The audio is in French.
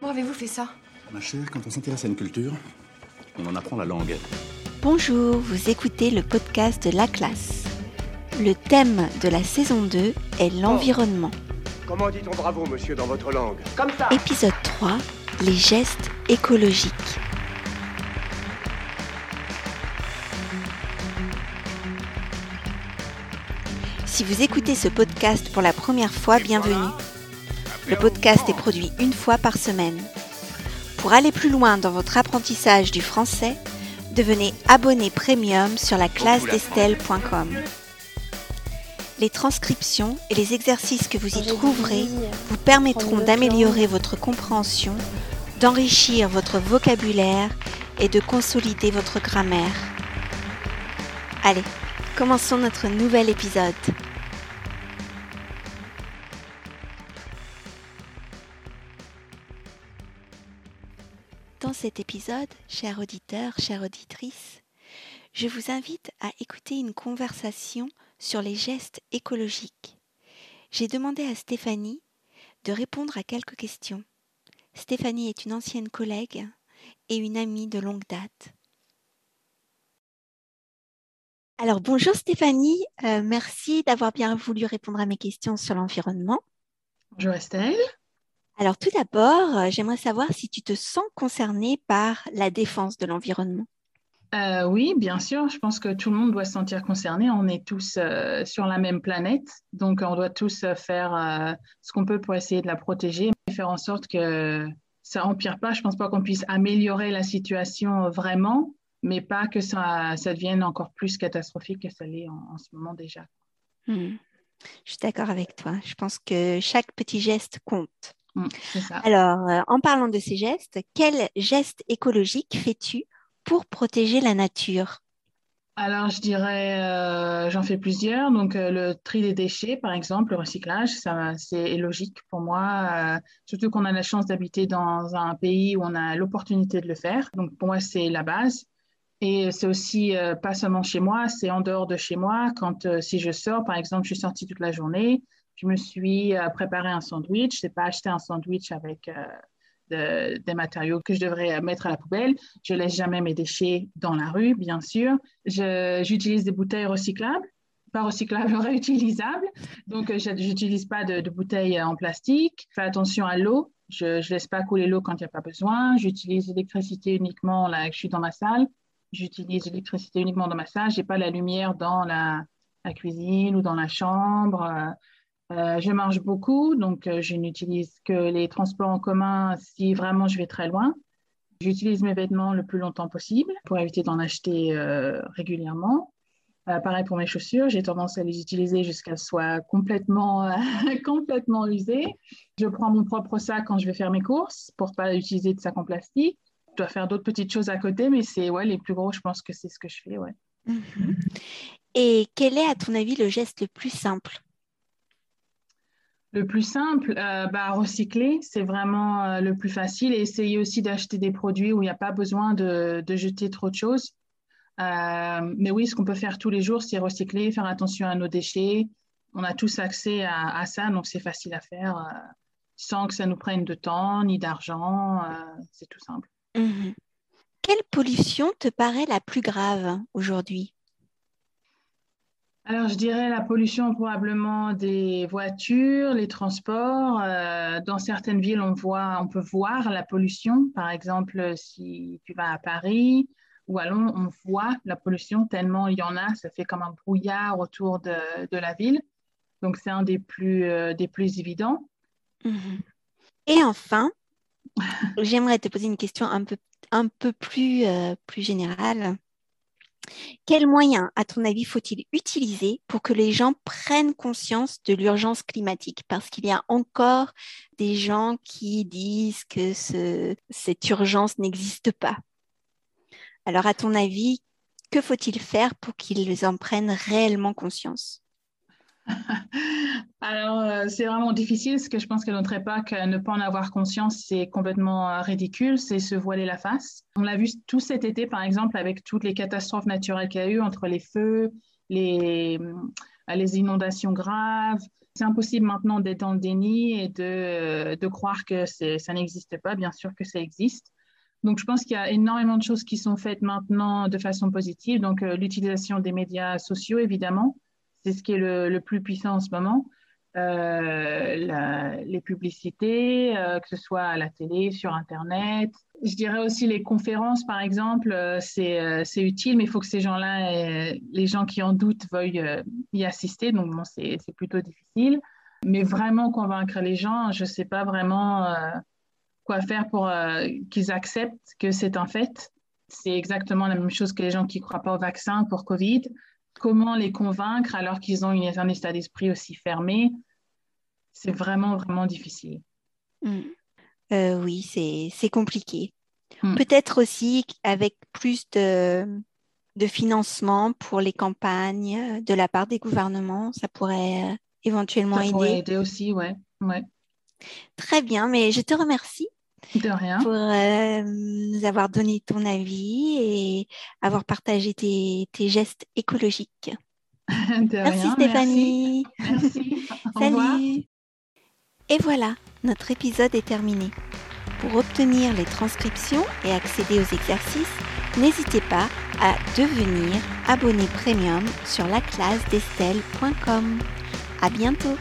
Comment avez-vous fait ça? Ma chère, quand on s'intéresse à une culture, on en apprend la langue. Bonjour, vous écoutez le podcast de La Classe. Le thème de la saison 2 est l'environnement. Comment dit-on bravo, monsieur, dans votre langue? Comme ça Épisode 3, les gestes écologiques. Si vous écoutez ce podcast pour la première fois, bienvenue. Le podcast est produit une fois par semaine. Pour aller plus loin dans votre apprentissage du français, devenez abonné premium sur la classe d'Estelle.com. Les transcriptions et les exercices que vous y trouverez vous permettront d'améliorer votre compréhension, d'enrichir votre vocabulaire et de consolider votre grammaire. Allez, commençons notre nouvel épisode. Dans cet épisode, chers auditeurs, chères auditrices, je vous invite à écouter une conversation sur les gestes écologiques. J'ai demandé à Stéphanie de répondre à quelques questions. Stéphanie est une ancienne collègue et une amie de longue date. Alors bonjour Stéphanie, euh, merci d'avoir bien voulu répondre à mes questions sur l'environnement. Bonjour Estelle. Alors tout d'abord, euh, j'aimerais savoir si tu te sens concernée par la défense de l'environnement. Euh, oui, bien sûr. Je pense que tout le monde doit se sentir concerné. On est tous euh, sur la même planète, donc on doit tous faire ce qu'on peut pour essayer de la protéger et faire en sorte que ça empire pas. Je pense pas qu'on puisse améliorer la situation vraiment, mais pas que ça, ça devienne encore plus catastrophique que ça l'est en, ce moment déjà. Hmm. Je suis d'accord avec toi. Je pense que chaque petit geste compte. Ça. Alors, euh, en parlant de ces gestes, quel geste écologique fais-tu pour protéger la nature? Alors, je dirais, euh, j'en fais plusieurs. Donc, euh, le tri des déchets, par exemple, le recyclage, ça, c'est logique pour moi, surtout qu'on a la chance d'habiter dans un pays où on a l'opportunité de le faire. Donc, pour moi, c'est la base. Et c'est aussi pas seulement chez moi, c'est en dehors de chez moi. Quand si je sors, par exemple, je suis sortie toute la journée, je me suis préparé un sandwich. Je n'ai pas acheté un sandwich avec des matériaux que je devrais mettre à la poubelle. Je laisse jamais mes déchets dans la rue, bien sûr. J'utilise des bouteilles recyclables, pas recyclables, réutilisables. Donc, je n'utilise pas de, de, bouteilles en plastique. Fais attention à l'eau. Je ne laisse pas couler l'eau quand il n'y a pas besoin. J'utilise l'électricité uniquement là je suis dans ma salle j'utilise l'électricité uniquement dans ma salle, je n'ai pas la lumière dans la, cuisine ou dans la chambre. Euh, je marche beaucoup, donc euh, je n'utilise que les transports en commun si vraiment je vais très loin. J'utilise mes vêtements le plus longtemps possible pour éviter d'en acheter euh, régulièrement. pareil pour mes chaussures, j'ai tendance à les utiliser jusqu'à ce qu'elles soient complètement, complètement usées. Je prends mon propre sac quand je vais faire mes courses pour pas utiliser de sac en plastique dois faire d'autres petites choses à côté, mais c'est ouais, les plus gros, je pense que c'est ce que je fais. Ouais. Mhm. Et quel est, à ton avis, le geste le plus simple? Le plus simple, euh, bah, recycler, c'est vraiment euh, le plus facile. Et essayer aussi d'acheter des produits où il n'y a pas besoin de, jeter trop de choses. Euh, mais oui, ce qu'on peut faire tous les jours, c'est recycler, faire attention à nos déchets. On a tous accès à, à ça, donc c'est facile à faire sans que ça nous prenne de temps ni d'argent. c'est tout simple. Mhm. Quelle pollution te paraît la plus grave aujourd'hui? Alors, je dirais la pollution probablement des voitures, les transports. Euh, dans certaines villes, on, voit, on peut voir la pollution. Par exemple, si tu vas à Paris ou à Londres, on voit la pollution tellement il y en a. Ça fait comme un brouillard autour de, la ville. Donc, c'est un des plus, euh, des plus évidents. Mhm. Et enfin, J'aimerais te poser une question un peu, un peu plus, euh, plus générale. Quels moyens, à ton avis, faut-il utiliser pour que les gens prennent conscience de l'urgence climatique? Parce qu'il y a encore des gens qui disent que ce, cette urgence n'existe pas. Alors, à ton avis, que faut-il faire pour qu'ils en prennent réellement conscience? Alors, euh, c'est vraiment difficile parce que je pense qu'à notre époque, ne pas en avoir conscience, c'est complètement euh, ridicule, c'est se voiler la face. On l'a vu tout cet été, par exemple, avec toutes les catastrophes naturelles qu'il y a eu entre les feux, les, euh, inondations graves, C'est impossible maintenant d'être dans le déni et de, croire que ça n'existe pas. Bien sûr que ça existe. Donc, je pense qu'il y a énormément de choses qui sont faites maintenant de façon positive. Donc, euh, l'utilisation des médias sociaux, évidemment, c'est ce qui est le, plus puissant en ce moment. Euh, les publicités, euh, que ce soit à la télé, sur Internet. Je dirais aussi les conférences, par exemple, c'est utile, mais il faut que ces gens-là, les gens qui en doutent, veuillent y assister. Donc, bon, c'est plutôt difficile. Mais vraiment convaincre les gens, je ne sais pas vraiment quoi faire pour euh, qu'ils acceptent que c'est un fait. C'est exactement la même chose que les gens qui ne croient pas au vaccin pour Covid. Comment les convaincre alors qu'ils ont une, un état d'esprit aussi fermé C'est vraiment, vraiment difficile. Hmm. Euh, oui, c'est compliqué. Hmm. Peut-être aussi avec plus de, de financement pour les campagnes de la part des gouvernements, ça pourrait euh, éventuellement aider. Ça pourrait aider aussi, ouais. ouais. Très bien, mais je te remercie de rien. Pour euh, nous avoir donné ton avis et avoir partagé tes, gestes écologiques. De merci Stéphanie. Merci. Salut. Et voilà, notre épisode est terminé. Pour obtenir les transcriptions et accéder aux exercices, n'hésitez pas à devenir abonné premium sur la classe d'Estelle.com. À bientôt.